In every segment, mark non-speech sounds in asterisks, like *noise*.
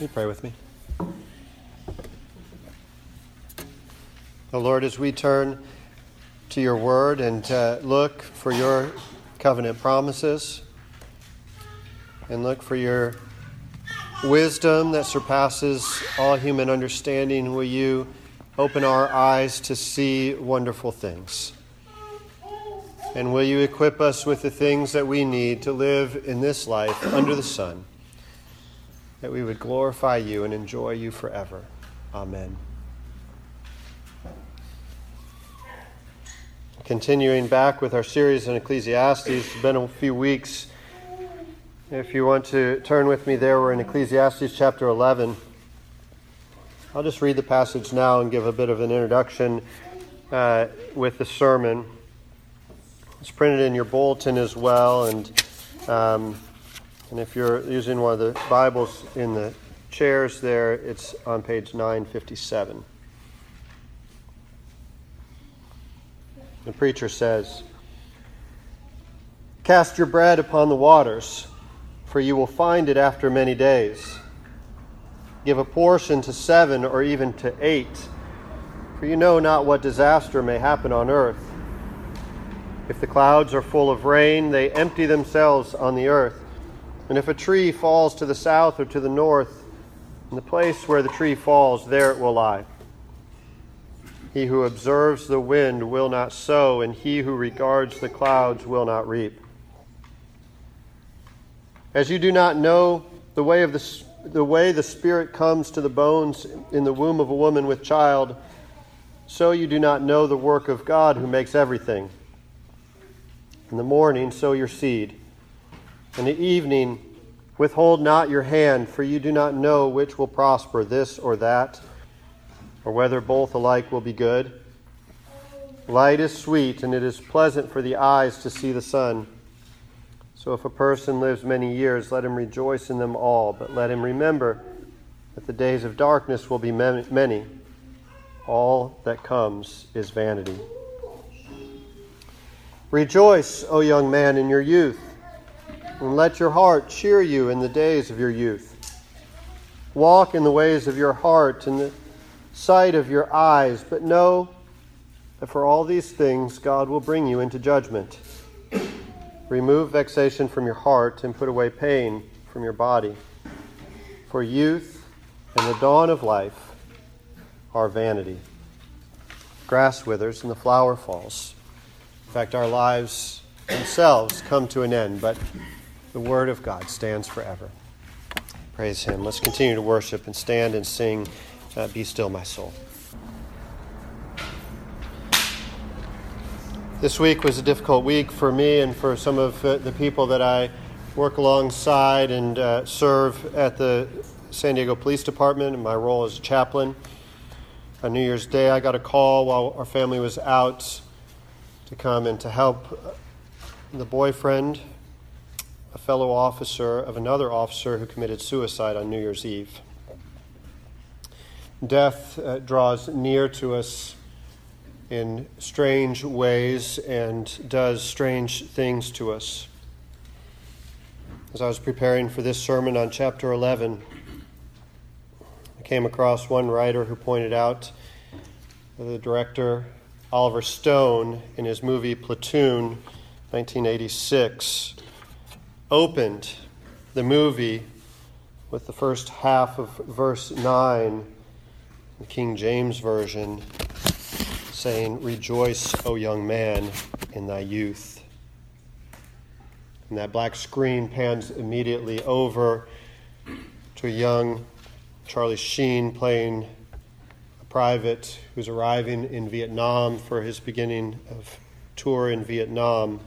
you pray with me? Oh Lord, as we turn to your word and look for your covenant promises and look for your wisdom that surpasses all human understanding, will you open our eyes to see wonderful things? And will you equip us with the things that we need to live in this life under the sun? That we would glorify you and enjoy you forever. Amen. Continuing back with our series in Ecclesiastes, it's been a few weeks. If you want to turn with me there, we're in Ecclesiastes chapter 11. I'll just read the passage now and give a bit of an introduction uh, with the sermon. It's printed in your bulletin as well, and um, and if you're using one of the Bibles in the chairs there, it's on page 957. The preacher says, Cast your bread upon the waters, for you will find it after many days. Give a portion to seven or even to eight, for you know not what disaster may happen on earth. If the clouds are full of rain, they empty themselves on the earth. And if a tree falls to the south or to the north, in the place where the tree falls, there it will lie. He who observes the wind will not sow, and he who regards the clouds will not reap. As you do not know the way of the, the way the spirit comes to the bones in the womb of a woman with child, so you do not know the work of God who makes everything. In the morning sow your seed in the evening, withhold not your hand, for you do not know which will prosper, this or that, or whether both alike will be good. Light is sweet, and it is pleasant for the eyes to see the sun. So if a person lives many years, let him rejoice in them all, but let him remember that the days of darkness will be many. All that comes is vanity. Rejoice, O young man, in your youth and let your heart cheer you in the days of your youth. Walk in the ways of your heart and the sight of your eyes, but know that for all these things God will bring you into judgment. Remove vexation from your heart and put away pain from your body. For youth and the dawn of life are vanity. Grass withers and the flower falls. In fact, our lives themselves come to an end, but the Word of God stands forever. Praise Him. Let's continue to worship and stand and sing, uh, Be Still, My Soul. This week was a difficult week for me and for some of the people that I work alongside and uh, serve at the San Diego Police Department in my role as a chaplain. On New Year's Day, I got a call while our family was out to come and to help the boyfriend a fellow officer of another officer who committed suicide on New Year's Eve. Death uh, draws near to us in strange ways and does strange things to us. As I was preparing for this sermon on chapter 11, I came across one writer who pointed out the director Oliver Stone in his movie Platoon, 1986 opened the movie with the first half of verse 9, the King James Version, saying, Rejoice, O young man, in thy youth. And that black screen pans immediately over to a young Charlie Sheen playing a private who's arriving in Vietnam for his beginning of tour in Vietnam.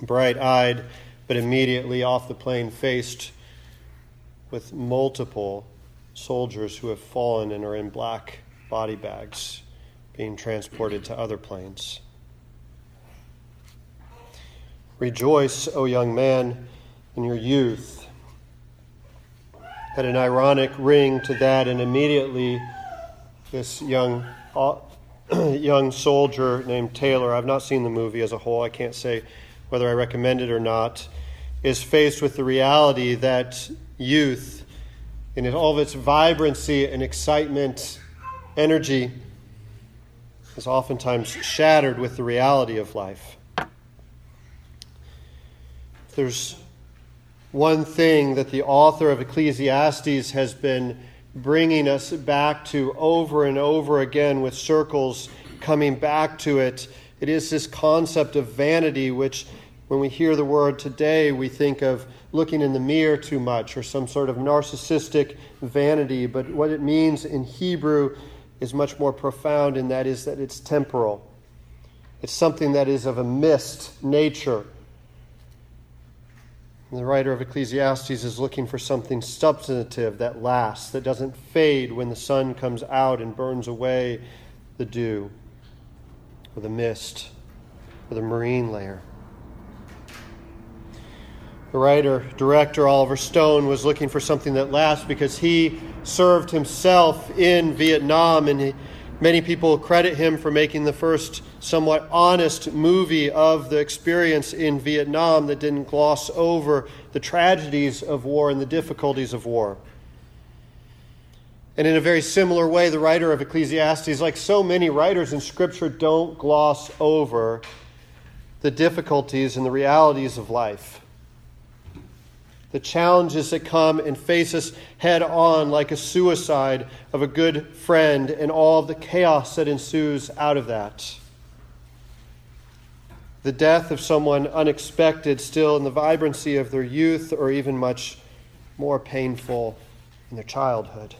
Bright eyed, but immediately off the plane faced with multiple soldiers who have fallen and are in black body bags being transported to other planes. Rejoice, O young man, in your youth. Had an ironic ring to that, and immediately this young uh, *clears throat* young soldier named Taylor. I've not seen the movie as a whole. I can't say whether I recommend it or not, is faced with the reality that youth in all of its vibrancy and excitement, energy, is oftentimes shattered with the reality of life. If there's one thing that the author of Ecclesiastes has been bringing us back to over and over again with circles coming back to it, it is this concept of vanity, which when we hear the word today, we think of looking in the mirror too much or some sort of narcissistic vanity. But what it means in Hebrew is much more profound, and that is that it's temporal. It's something that is of a mist nature. And the writer of Ecclesiastes is looking for something substantive that lasts, that doesn't fade when the sun comes out and burns away the dew, or the mist, or the marine layer. The writer, director Oliver Stone was looking for something that lasts because he served himself in Vietnam, and he, many people credit him for making the first somewhat honest movie of the experience in Vietnam that didn't gloss over the tragedies of war and the difficulties of war. And in a very similar way, the writer of Ecclesiastes, like so many writers in Scripture, don't gloss over the difficulties and the realities of life the challenges that come and face us head on, like a suicide of a good friend, and all of the chaos that ensues out of that. The death of someone unexpected, still in the vibrancy of their youth, or even much more painful in their childhood.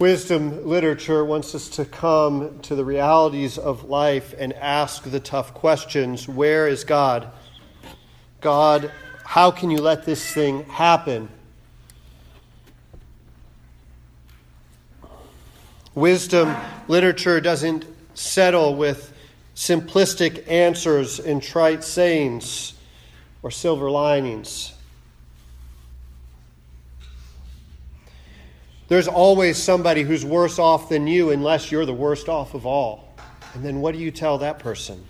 Wisdom literature wants us to come to the realities of life and ask the tough questions Where is God? God, how can you let this thing happen? Wisdom literature doesn't settle with simplistic answers and trite sayings or silver linings. There's always somebody who's worse off than you unless you're the worst off of all. And then what do you tell that person?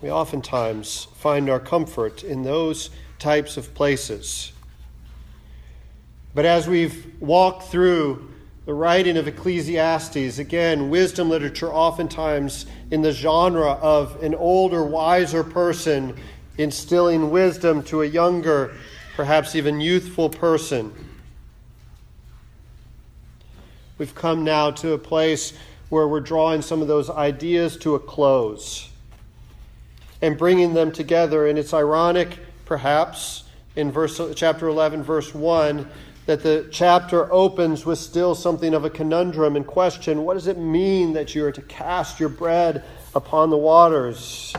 We oftentimes find our comfort in those types of places. But as we've walked through the writing of Ecclesiastes, again, wisdom literature oftentimes in the genre of an older, wiser person instilling wisdom to a younger, perhaps even youthful person. We've come now to a place where we're drawing some of those ideas to a close and bringing them together. And it's ironic, perhaps, in verse, chapter 11, verse 1, that the chapter opens with still something of a conundrum and question what does it mean that you are to cast your bread upon the waters?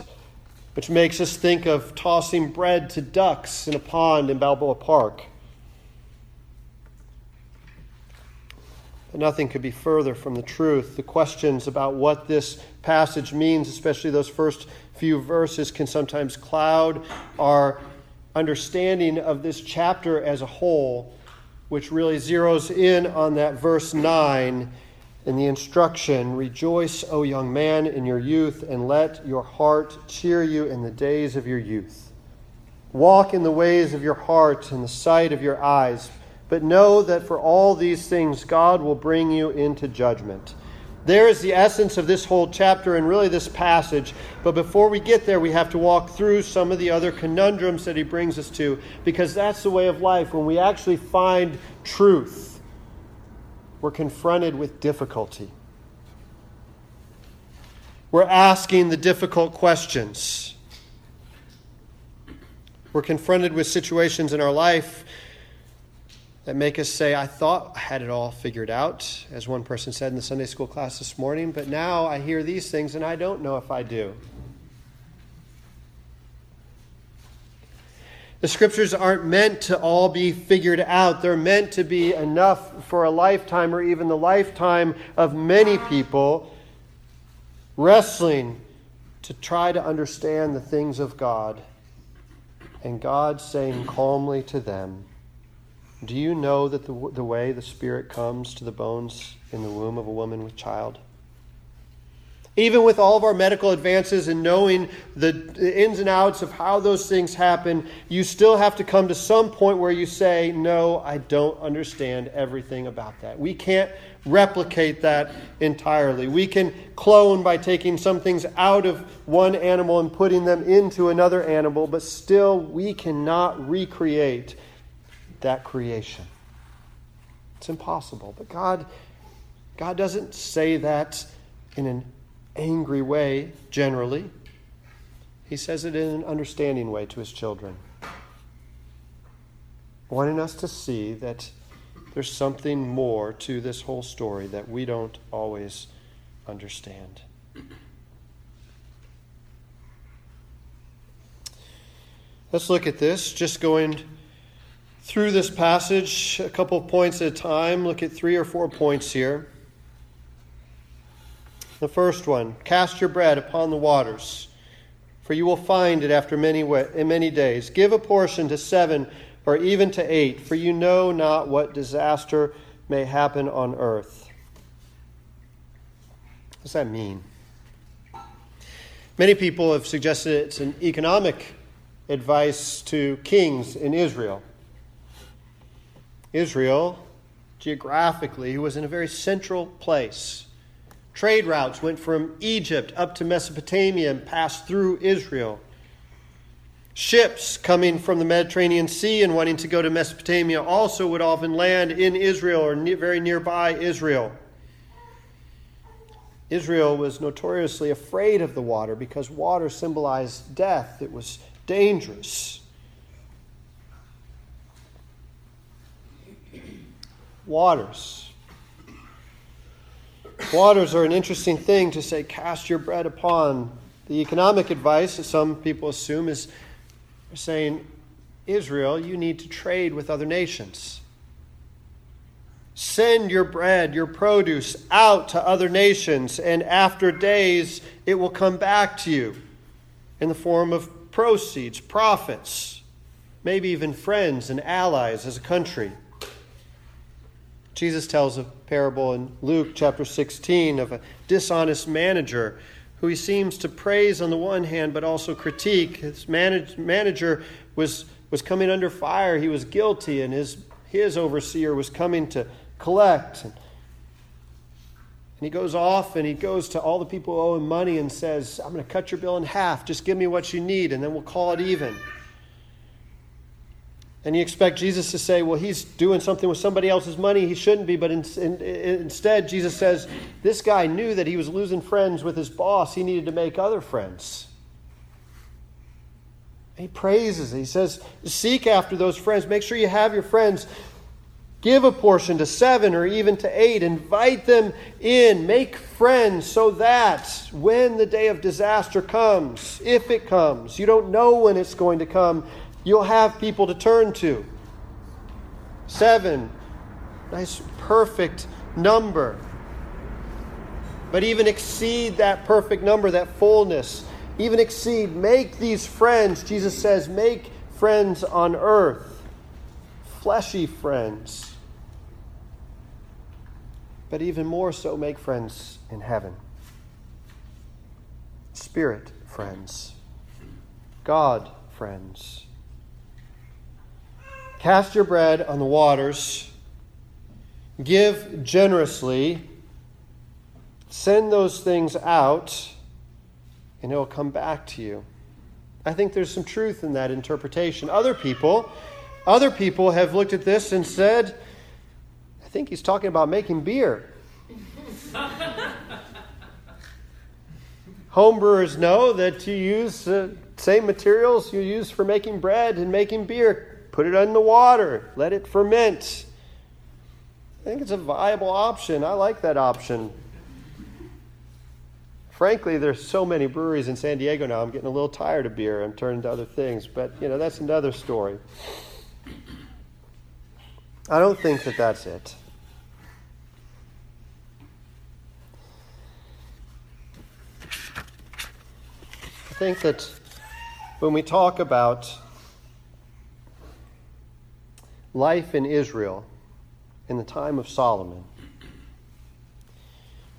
Which makes us think of tossing bread to ducks in a pond in Balboa Park. But nothing could be further from the truth. The questions about what this passage means, especially those first few verses, can sometimes cloud our understanding of this chapter as a whole, which really zeroes in on that verse 9 in the instruction Rejoice, O young man, in your youth, and let your heart cheer you in the days of your youth. Walk in the ways of your heart and the sight of your eyes but know that for all these things God will bring you into judgment. There is the essence of this whole chapter and really this passage. But before we get there, we have to walk through some of the other conundrums that he brings us to, because that's the way of life. When we actually find truth, we're confronted with difficulty. We're asking the difficult questions. We're confronted with situations in our life that make us say, I thought I had it all figured out, as one person said in the Sunday school class this morning, but now I hear these things and I don't know if I do. The scriptures aren't meant to all be figured out. They're meant to be enough for a lifetime or even the lifetime of many people wrestling to try to understand the things of God. And God saying calmly to them, do you know that the, the way the Spirit comes to the bones in the womb of a woman with child? Even with all of our medical advances and knowing the ins and outs of how those things happen, you still have to come to some point where you say, No, I don't understand everything about that. We can't replicate that entirely. We can clone by taking some things out of one animal and putting them into another animal, but still we cannot recreate that creation. It's impossible. But God, God doesn't say that in an angry way, generally. He says it in an understanding way to his children, wanting us to see that there's something more to this whole story that we don't always understand. Let's look at this, just going through this passage a couple of points at a time. Look at three or four points here. The first one cast your bread upon the waters, for you will find it after many, many days. Give a portion to seven or even to eight, for you know not what disaster may happen on earth. What does that mean? Many people have suggested it's an economic advice to kings in Israel. Israel, geographically, was in a very central place. Trade routes went from Egypt up to Mesopotamia and passed through Israel. Ships coming from the Mediterranean Sea and wanting to go to Mesopotamia also would often land in Israel or very nearby Israel. Israel was notoriously afraid of the water because water symbolized death, it was dangerous. Waters Waters are an interesting thing to say, cast your bread upon. The economic advice that some people assume is saying, Israel, you need to trade with other nations. Send your bread, your produce out to other nations, and after days it will come back to you in the form of proceeds, profits, maybe even friends and allies as a country. Jesus tells a parable in Luke chapter 16 of a dishonest manager who he seems to praise on the one hand but also critique. His manage, manager was, was coming under fire, he was guilty, and his, his overseer was coming to collect. And, and he goes off and he goes to all the people who owe him money and says, I'm going to cut your bill in half. Just give me what you need, and then we'll call it even. And you expect Jesus to say, well, he's doing something with somebody else's money. He shouldn't be. But in, in, instead, Jesus says, this guy knew that he was losing friends with his boss. He needed to make other friends. He praises. He says, seek after those friends. Make sure you have your friends. Give a portion to seven or even to eight. Invite them in. Make friends so that when the day of disaster comes, if it comes, you don't know when it's going to come, you'll have people to turn to. Seven, nice, perfect number. But even exceed that perfect number, that fullness. Even exceed, make these friends, Jesus says, make friends on earth, fleshy friends. But even more so, make friends in heaven. Spirit friends, God friends. Cast your bread on the waters. Give generously. Send those things out, and it will come back to you. I think there's some truth in that interpretation. Other people, other people have looked at this and said, I think he's talking about making beer. *laughs* Homebrewers know that you use the same materials you use for making bread and making beer Put it in the water, let it ferment. I think it's a viable option. I like that option. Frankly, there's so many breweries in San Diego now. I'm getting a little tired of beer. I'm turning to other things, but you know that's another story. I don't think that that's it. I think that when we talk about life in Israel in the time of Solomon, you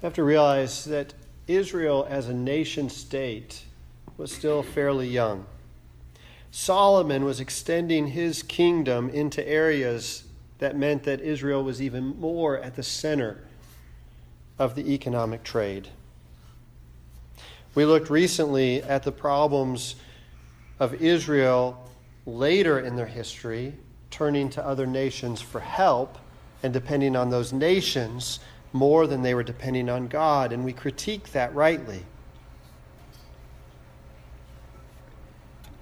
have to realize that Israel as a nation state was still fairly young. Solomon was extending his kingdom into areas that meant that Israel was even more at the center of the economic trade. We looked recently at the problems of Israel later in their history, turning to other nations for help and depending on those nations more than they were depending on God, and we critique that rightly.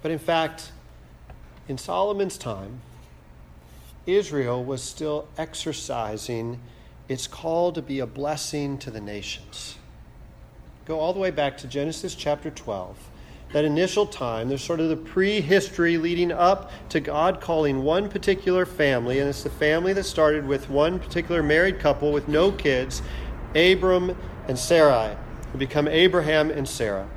But in fact, in Solomon's time, Israel was still exercising its call to be a blessing to the nations. Go all the way back to Genesis chapter 12. That initial time, there's sort of the prehistory leading up to God calling one particular family, and it's the family that started with one particular married couple with no kids, Abram and Sarai, who become Abraham and Sarah.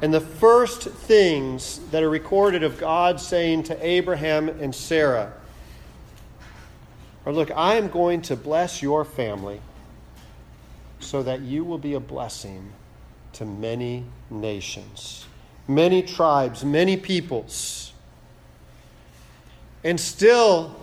And the first things that are recorded of God saying to Abraham and Sarah are Look, I am going to bless your family so that you will be a blessing to many nations, many tribes, many peoples. And still,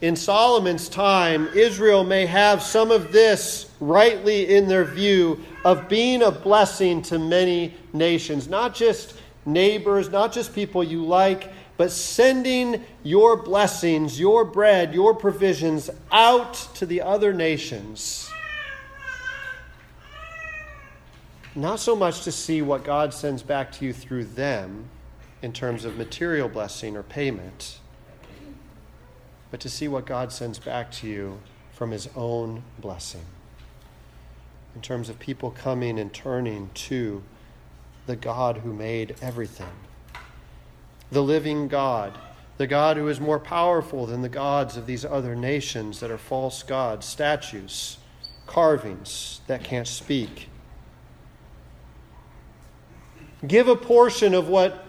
in Solomon's time, Israel may have some of this rightly in their view of being a blessing to many nations, not just neighbors, not just people you like, but sending your blessings, your bread, your provisions out to the other nations. Not so much to see what God sends back to you through them in terms of material blessing or payment but to see what God sends back to you from His own blessing. In terms of people coming and turning to the God who made everything, the living God, the God who is more powerful than the gods of these other nations that are false gods, statues, carvings that can't speak. Give a portion of what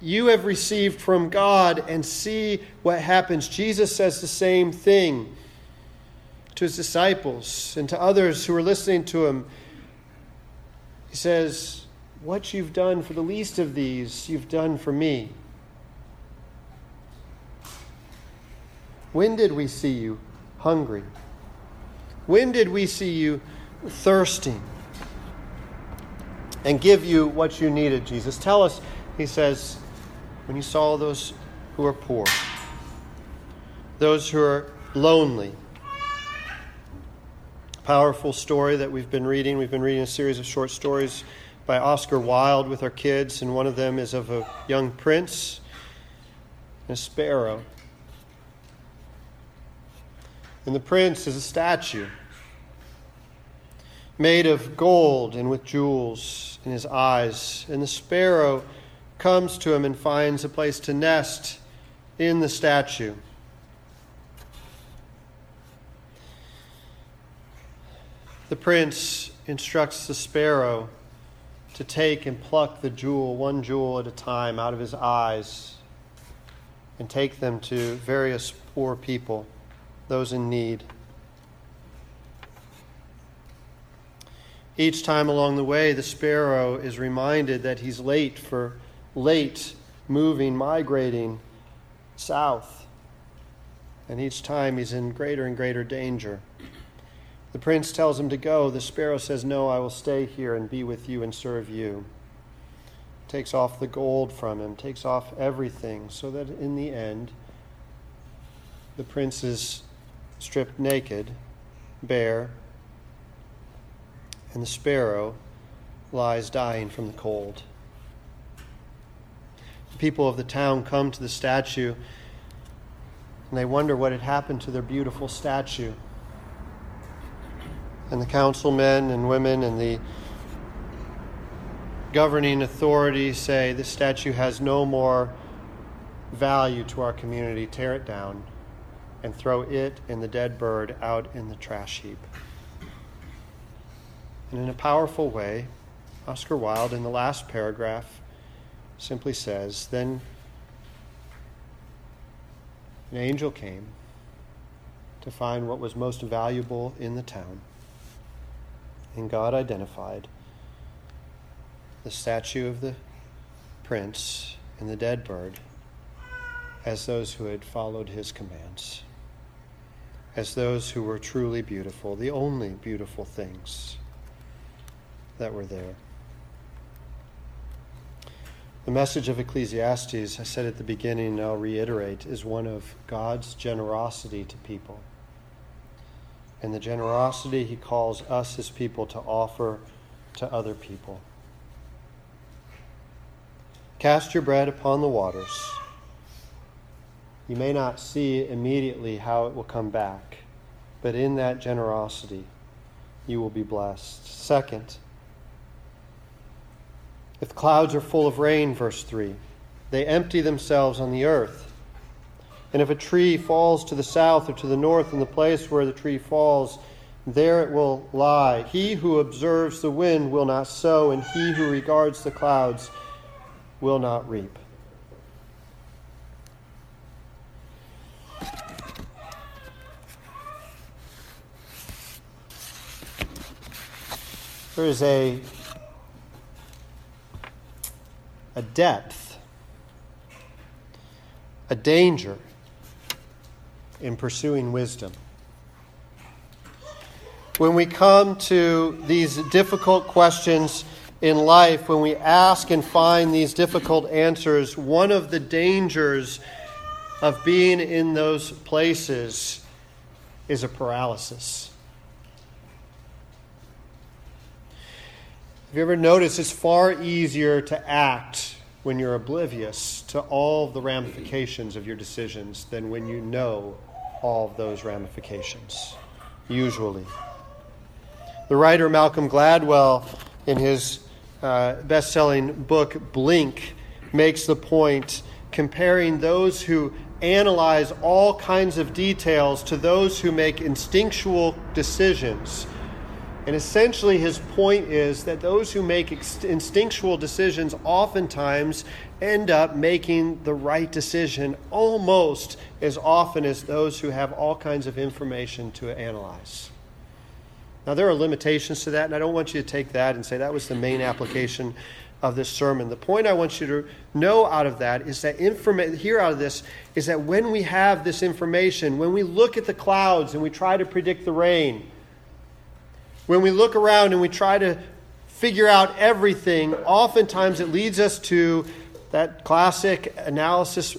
you have received from God and see what happens. Jesus says the same thing to his disciples and to others who are listening to him. He says, What you've done for the least of these, you've done for me. When did we see you hungry? When did we see you thirsting? And give you what you needed, Jesus. Tell us, he says, when you saw those who are poor, those who are lonely. Powerful story that we've been reading. We've been reading a series of short stories by Oscar Wilde with our kids, and one of them is of a young prince and a sparrow. And the prince is a statue made of gold and with jewels in his eyes, and the sparrow comes to him and finds a place to nest in the statue. The prince instructs the sparrow to take and pluck the jewel, one jewel at a time, out of his eyes and take them to various poor people, those in need. Each time along the way, the sparrow is reminded that he's late for late moving, migrating south. And each time he's in greater and greater danger. The prince tells him to go. The sparrow says, No, I will stay here and be with you and serve you. Takes off the gold from him, takes off everything, so that in the end, the prince is stripped naked, bare, and the sparrow lies dying from the cold The people of the town come to the statue and they wonder what had happened to their beautiful statue. And the councilmen and women and the governing authorities say this statue has no more value to our community. Tear it down and throw it and the dead bird out in the trash heap. And in a powerful way, Oscar Wilde, in the last paragraph, simply says, Then an angel came to find what was most valuable in the town. And God identified the statue of the prince and the dead bird as those who had followed his commands, as those who were truly beautiful, the only beautiful things that were there. The message of Ecclesiastes, I said at the beginning, and I'll reiterate, is one of God's generosity to people. And the generosity he calls us as people to offer to other people. Cast your bread upon the waters. You may not see immediately how it will come back, but in that generosity, you will be blessed. Second, if clouds are full of rain, verse 3, they empty themselves on the earth. And if a tree falls to the south or to the north in the place where the tree falls, there it will lie. He who observes the wind will not sow, and he who regards the clouds will not reap. There is a a depth, a danger in pursuing wisdom. When we come to these difficult questions in life, when we ask and find these difficult answers, one of the dangers of being in those places is a paralysis. Have you ever noticed it's far easier to act when you're oblivious to all the ramifications of your decisions than when you know all of those ramifications? Usually. The writer Malcolm Gladwell, in his uh, best selling book Blink, makes the point comparing those who analyze all kinds of details to those who make instinctual decisions and essentially, his point is that those who make instinctual decisions oftentimes end up making the right decision almost as often as those who have all kinds of information to analyze. Now, there are limitations to that, and I don't want you to take that and say that was the main application of this sermon. The point I want you to know out of that is that here out of this is that when we have this information, when we look at the clouds and we try to predict the rain, when we look around and we try to figure out everything, oftentimes it leads us to that classic analysis,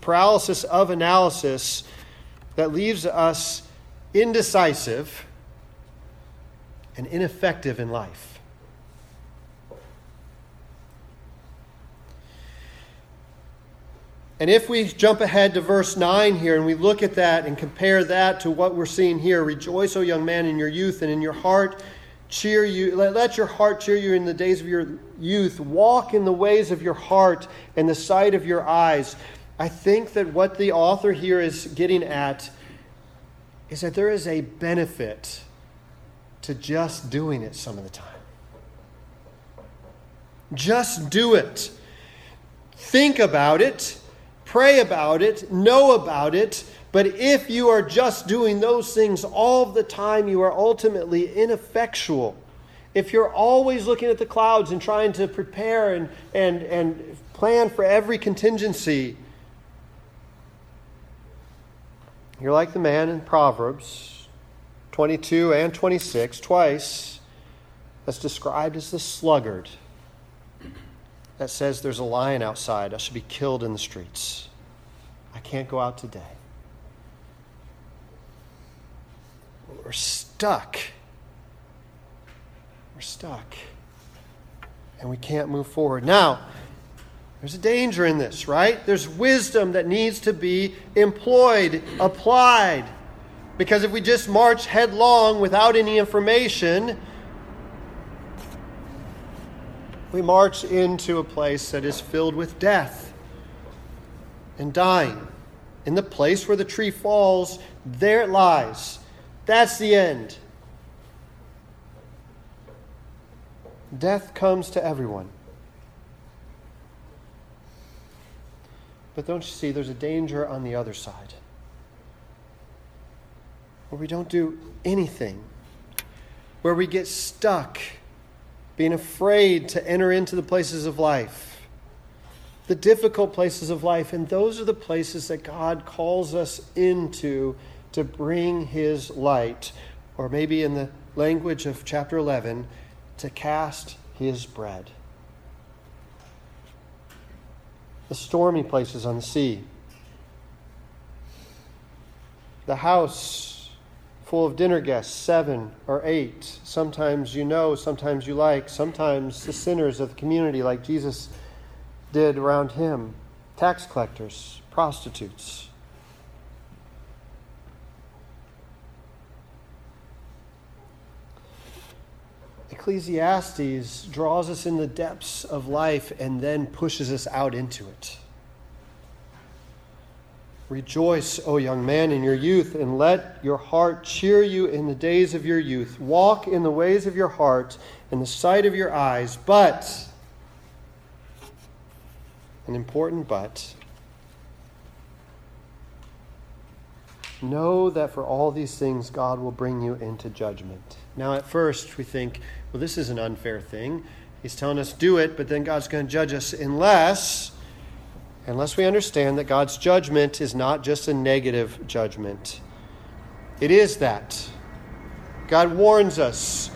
paralysis of analysis that leaves us indecisive and ineffective in life. And if we jump ahead to verse 9 here and we look at that and compare that to what we're seeing here rejoice, O young man, in your youth, and in your heart cheer you. Let, let your heart cheer you in the days of your youth. Walk in the ways of your heart and the sight of your eyes. I think that what the author here is getting at is that there is a benefit to just doing it some of the time. Just do it. Think about it pray about it, know about it. But if you are just doing those things all the time, you are ultimately ineffectual. If you're always looking at the clouds and trying to prepare and, and, and plan for every contingency, you're like the man in Proverbs 22 and 26, twice, that's described as the sluggard that says there's a lion outside. I should be killed in the streets. I can't go out today. We're stuck. We're stuck. And we can't move forward. Now, there's a danger in this, right? There's wisdom that needs to be employed, applied. Because if we just march headlong without any information, we march into a place that is filled with death and dying. In the place where the tree falls, there it lies. That's the end. Death comes to everyone. But don't you see, there's a danger on the other side where we don't do anything, where we get stuck being afraid to enter into the places of life, the difficult places of life. And those are the places that God calls us into to bring His light, or maybe in the language of chapter 11, to cast His bread. The stormy places on the sea, the house full of dinner guests, seven or eight. Sometimes you know, sometimes you like, sometimes the sinners of the community, like Jesus did around him, tax collectors, prostitutes. Ecclesiastes draws us in the depths of life and then pushes us out into it. Rejoice, O young man, in your youth, and let your heart cheer you in the days of your youth. Walk in the ways of your heart, in the sight of your eyes. But, an important but, know that for all these things God will bring you into judgment. Now, at first, we think, well, this is an unfair thing. He's telling us do it, but then God's going to judge us unless unless we understand that God's judgment is not just a negative judgment. It is that. God warns us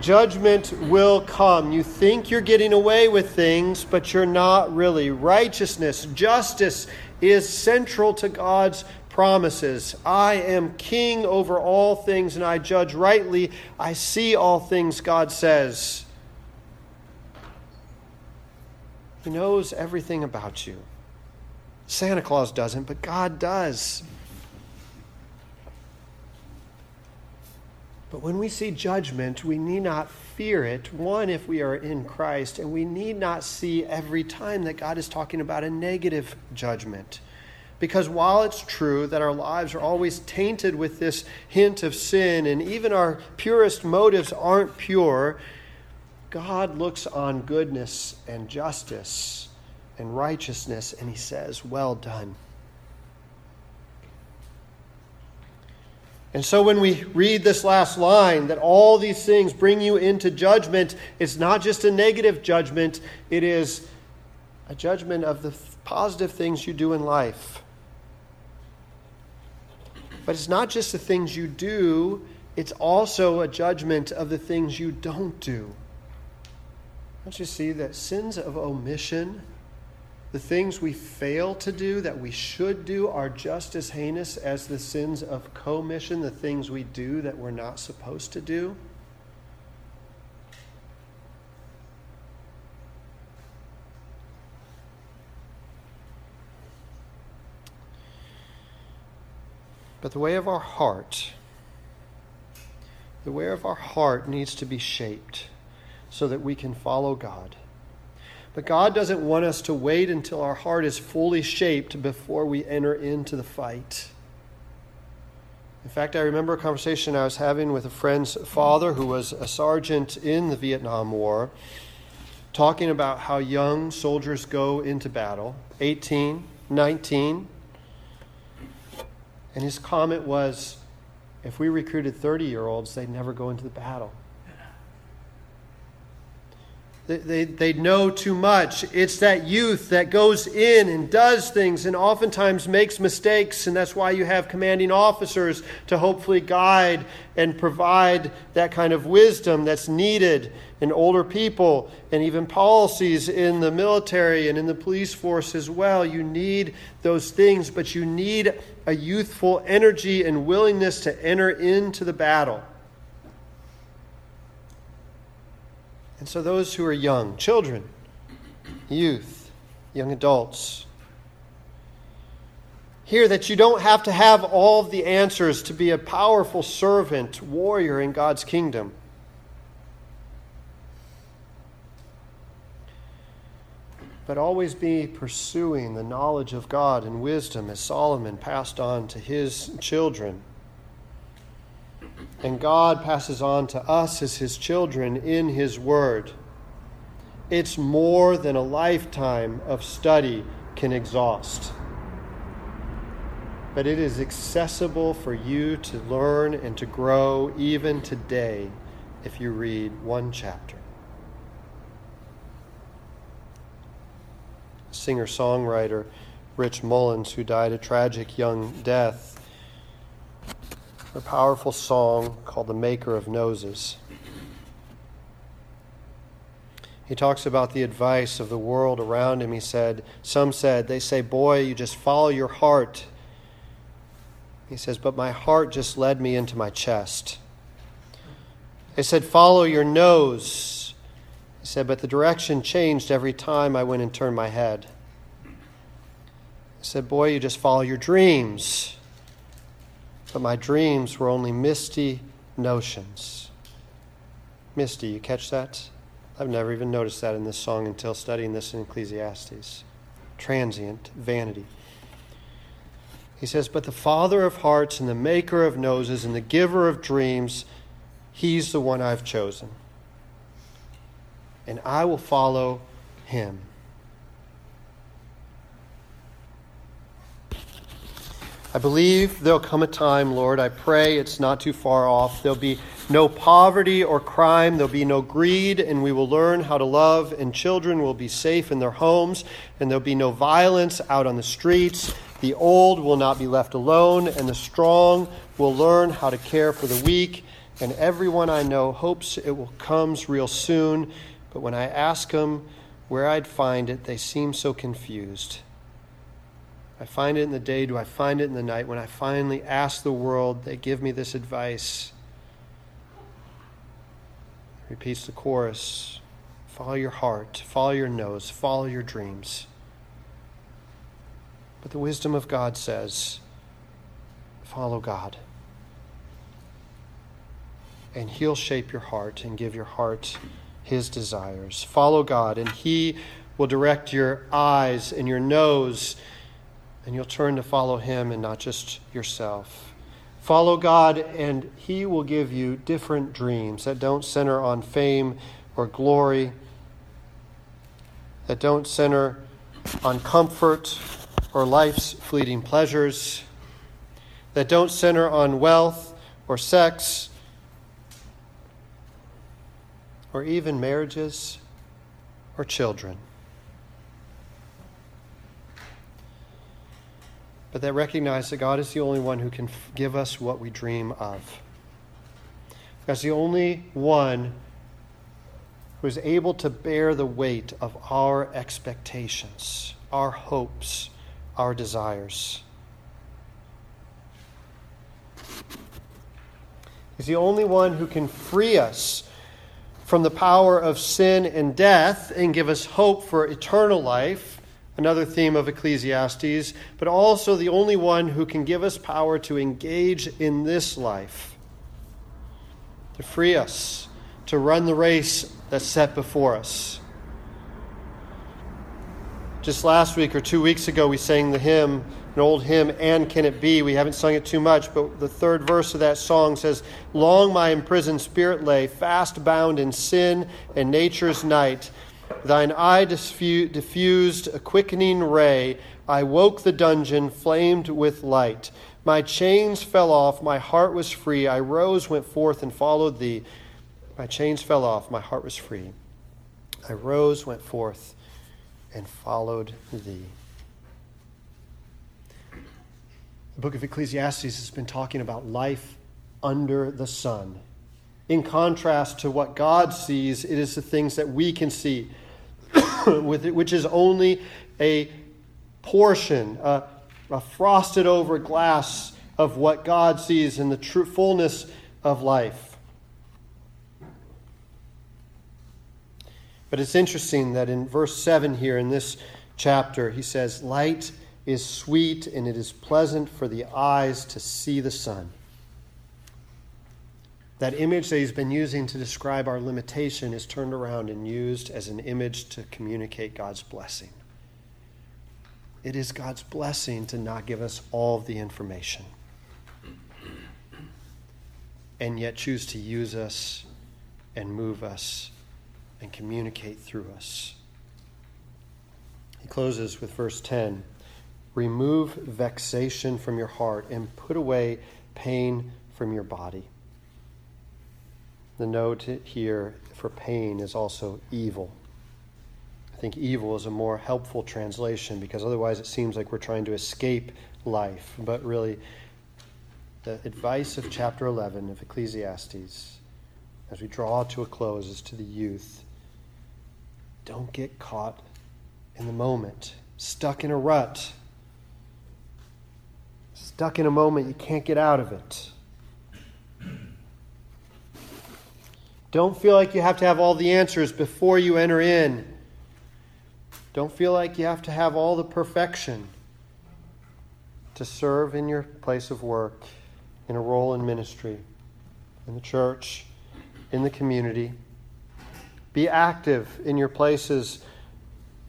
judgment will come. You think you're getting away with things, but you're not really. Righteousness, justice is central to God's promises. I am king over all things and I judge rightly. I see all things, God says. He knows everything about you. Santa Claus doesn't, but God does. But when we see judgment, we need not fear it. One, if we are in Christ, and we need not see every time that God is talking about a negative judgment. Because while it's true that our lives are always tainted with this hint of sin, and even our purest motives aren't pure, God looks on goodness and justice and righteousness and he says, Well done. And so when we read this last line, that all these things bring you into judgment, it's not just a negative judgment, it is a judgment of the positive things you do in life. But it's not just the things you do, it's also a judgment of the things you don't do. Don't you see that sins of omission, the things we fail to do that we should do, are just as heinous as the sins of commission, the things we do that we're not supposed to do? But the way of our heart, the way of our heart needs to be shaped so that we can follow God. But God doesn't want us to wait until our heart is fully shaped before we enter into the fight. In fact, I remember a conversation I was having with a friend's father who was a sergeant in the Vietnam War, talking about how young soldiers go into battle 18, 19. And his comment was if we recruited 30 year olds, they'd never go into the battle. They, they, know too much. It's that youth that goes in and does things and oftentimes makes mistakes, and that's why you have commanding officers to hopefully guide and provide that kind of wisdom that's needed in older people and even policies in the military and in the police force as well. You need those things, but you need a youthful energy and willingness to enter into the battle. And so, those who are young, children, youth, young adults, hear that you don't have to have all of the answers to be a powerful servant, warrior in God's kingdom. But always be pursuing the knowledge of God and wisdom as Solomon passed on to his children and God passes on to us as His children in His Word. It's more than a lifetime of study can exhaust. But it is accessible for you to learn and to grow even today if you read one chapter. Singer songwriter Rich Mullins, who died a tragic young death, a powerful song called The Maker of Noses. He talks about the advice of the world around him. He said, Some said, they say, Boy, you just follow your heart. He says, But my heart just led me into my chest. They said, Follow your nose. He said, But the direction changed every time I went and turned my head. I said, Boy, you just follow your dreams. But my dreams were only misty notions. Misty, you catch that? I've never even noticed that in this song until studying this in Ecclesiastes. Transient vanity. He says, But the Father of hearts and the maker of noses and the giver of dreams, he's the one I've chosen. And I will follow him. I believe there'll come a time, Lord, I pray it's not too far off. There'll be no poverty or crime, there'll be no greed, and we will learn how to love, and children will be safe in their homes, and there'll be no violence out on the streets. The old will not be left alone, and the strong will learn how to care for the weak. And everyone I know hopes it will comes real soon, but when I ask them where I'd find it, they seem so confused. I find it in the day, do I find it in the night? When I finally ask the world, they give me this advice. Repeats the chorus Follow your heart, follow your nose, follow your dreams. But the wisdom of God says, Follow God. And He'll shape your heart and give your heart His desires. Follow God, and He will direct your eyes and your nose and you'll turn to follow Him and not just yourself. Follow God, and He will give you different dreams that don't center on fame or glory, that don't center on comfort or life's fleeting pleasures, that don't center on wealth or sex or even marriages or children. But that recognize that God is the only one who can give us what we dream of. God's the only one who is able to bear the weight of our expectations, our hopes, our desires. He's the only one who can free us from the power of sin and death and give us hope for eternal life another theme of Ecclesiastes, but also the only one who can give us power to engage in this life, to free us, to run the race that's set before us. Just last week or two weeks ago, we sang the hymn, an old hymn, And Can It Be? We haven't sung it too much, but the third verse of that song says, Long my imprisoned spirit lay, fast bound in sin and nature's night. Thine eye diffused a quickening ray. I woke the dungeon, flamed with light. My chains fell off, my heart was free. I rose, went forth, and followed thee. My chains fell off, my heart was free. I rose, went forth, and followed thee. The book of Ecclesiastes has been talking about life under the sun. In contrast to what God sees, it is the things that we can see, *coughs* which is only a portion, a, a frosted over glass of what God sees in the true fullness of life. But it's interesting that in verse 7 here in this chapter, he says, Light is sweet and it is pleasant for the eyes to see the sun. That image that he's been using to describe our limitation is turned around and used as an image to communicate God's blessing. It is God's blessing to not give us all of the information and yet choose to use us and move us and communicate through us. He closes with verse 10 Remove vexation from your heart and put away pain from your body. The note here for pain is also evil. I think evil is a more helpful translation because otherwise it seems like we're trying to escape life. But really, the advice of chapter 11 of Ecclesiastes, as we draw to a close, is to the youth don't get caught in the moment, stuck in a rut, stuck in a moment, you can't get out of it. Don't feel like you have to have all the answers before you enter in. Don't feel like you have to have all the perfection to serve in your place of work, in a role in ministry, in the church, in the community. Be active in your places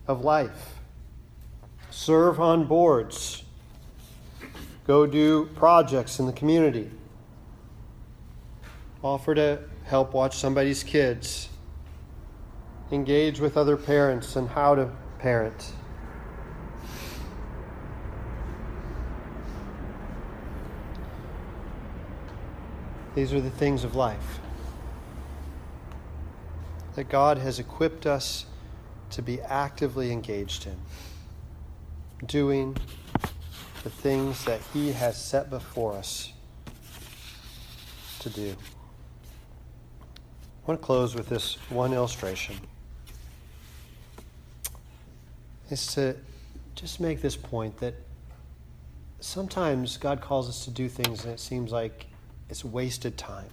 of life. Serve on boards. Go do projects in the community. Offer to help watch somebody's kids. Engage with other parents and how to parent. These are the things of life that God has equipped us to be actively engaged in, doing the things that He has set before us to do. I want to close with this one illustration is to just make this point that sometimes God calls us to do things and it seems like it's wasted time.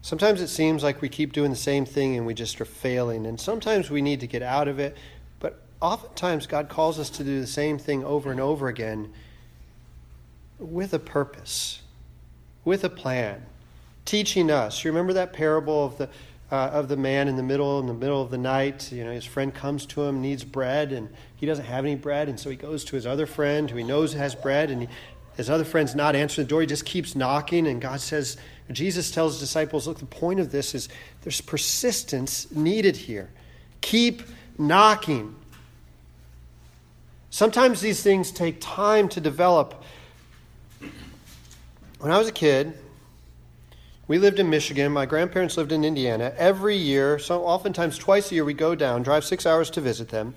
Sometimes it seems like we keep doing the same thing and we just are failing. And sometimes we need to get out of it. But oftentimes God calls us to do the same thing over and over again with a purpose, with a plan, teaching us. You remember that parable of the uh, of the man in the middle in the middle of the night. You know, his friend comes to him, needs bread, and he doesn't have any bread, and so he goes to his other friend who he knows has bread, and he, his other friend's not answering the door. He just keeps knocking, and God says, Jesus tells his disciples, look, the point of this is there's persistence needed here. Keep knocking. Sometimes these things take time to develop. When I was a kid, we lived in Michigan. My grandparents lived in Indiana. Every year, so oftentimes twice a year, we go down, drive six hours to visit them.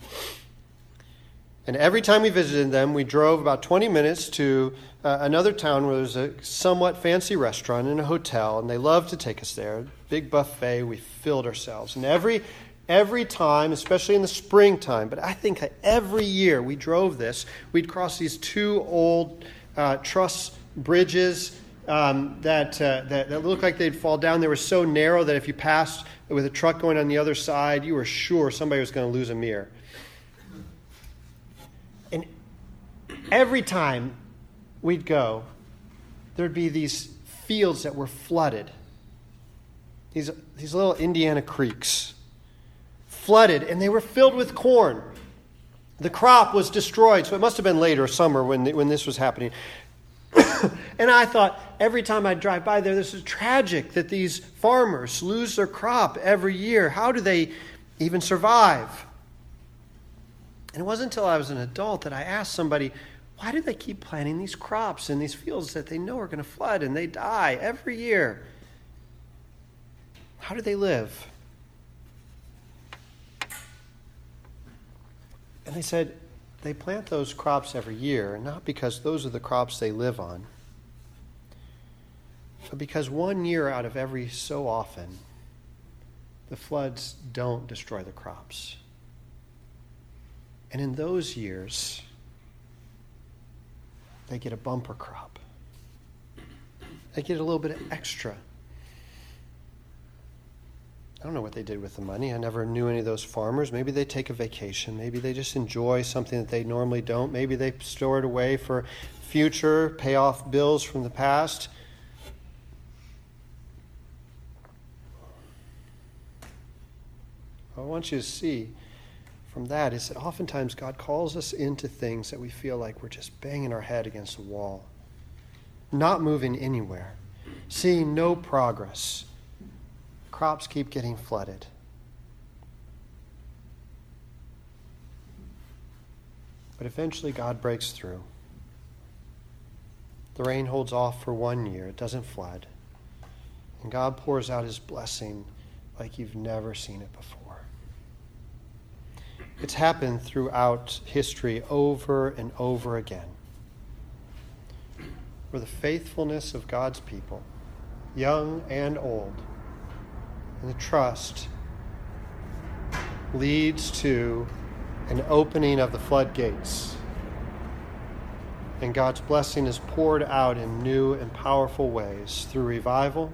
And every time we visited them, we drove about 20 minutes to uh, another town where there's a somewhat fancy restaurant and a hotel, and they loved to take us there. Big buffet, we filled ourselves. And every every time, especially in the springtime, but I think every year we drove this, we'd cross these two old uh, truss bridges um, that, uh, that, that looked like they'd fall down. They were so narrow that if you passed with a truck going on the other side, you were sure somebody was going to lose a mirror. And every time we'd go, there'd be these fields that were flooded. These, these little Indiana creeks, flooded, and they were filled with corn. The crop was destroyed, so it must have been later, summer, when, when this was happening. And I thought every time I drive by there, this is tragic that these farmers lose their crop every year. How do they even survive? And it wasn't until I was an adult that I asked somebody, why do they keep planting these crops in these fields that they know are going to flood and they die every year? How do they live? And they said, they plant those crops every year, not because those are the crops they live on, but because one year out of every so often, the floods don't destroy the crops. And in those years, they get a bumper crop. They get a little bit of extra I don't know what they did with the money. I never knew any of those farmers. Maybe they take a vacation. Maybe they just enjoy something that they normally don't. Maybe they store it away for future, pay off bills from the past. I want you to see from that is that oftentimes God calls us into things that we feel like we're just banging our head against a wall, not moving anywhere, seeing no progress crops keep getting flooded. But eventually, God breaks through. The rain holds off for one year, it doesn't flood. And God pours out his blessing like you've never seen it before. It's happened throughout history over and over again. Where the faithfulness of God's people, young and old, and the trust leads to an opening of the floodgates. And God's blessing is poured out in new and powerful ways through revival,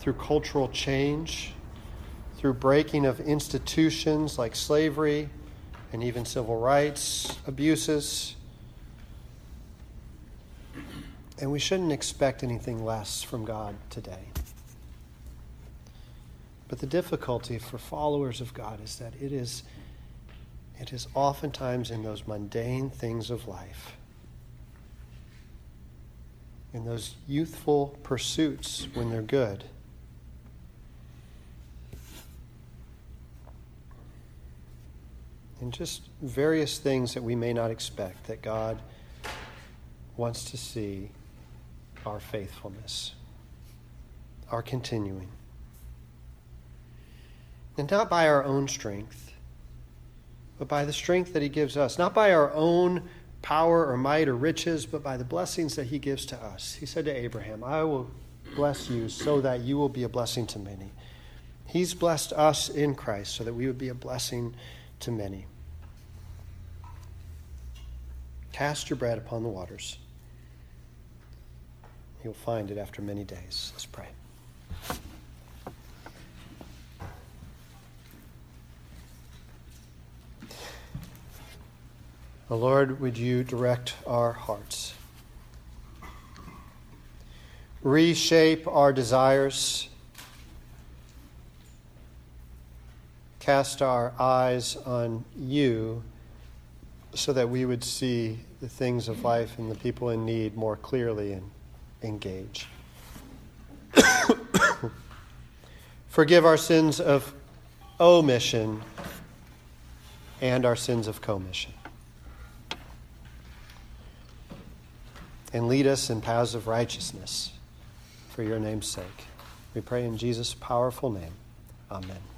through cultural change, through breaking of institutions like slavery and even civil rights abuses. And we shouldn't expect anything less from God today. But the difficulty for followers of God is that it is, it is oftentimes in those mundane things of life, in those youthful pursuits when they're good and just various things that we may not expect that God wants to see our faithfulness, our continuing. And not by our own strength, but by the strength that He gives us, not by our own power or might or riches, but by the blessings that He gives to us. He said to Abraham, I will bless you so that you will be a blessing to many. He's blessed us in Christ so that we would be a blessing to many. Cast your bread upon the waters. You'll find it after many days. Let's pray. O Lord, would you direct our hearts? Reshape our desires. Cast our eyes on you so that we would see the things of life and the people in need more clearly and engage. *coughs* Forgive our sins of omission and our sins of commission. And lead us in paths of righteousness for your name's sake. We pray in Jesus' powerful name. Amen.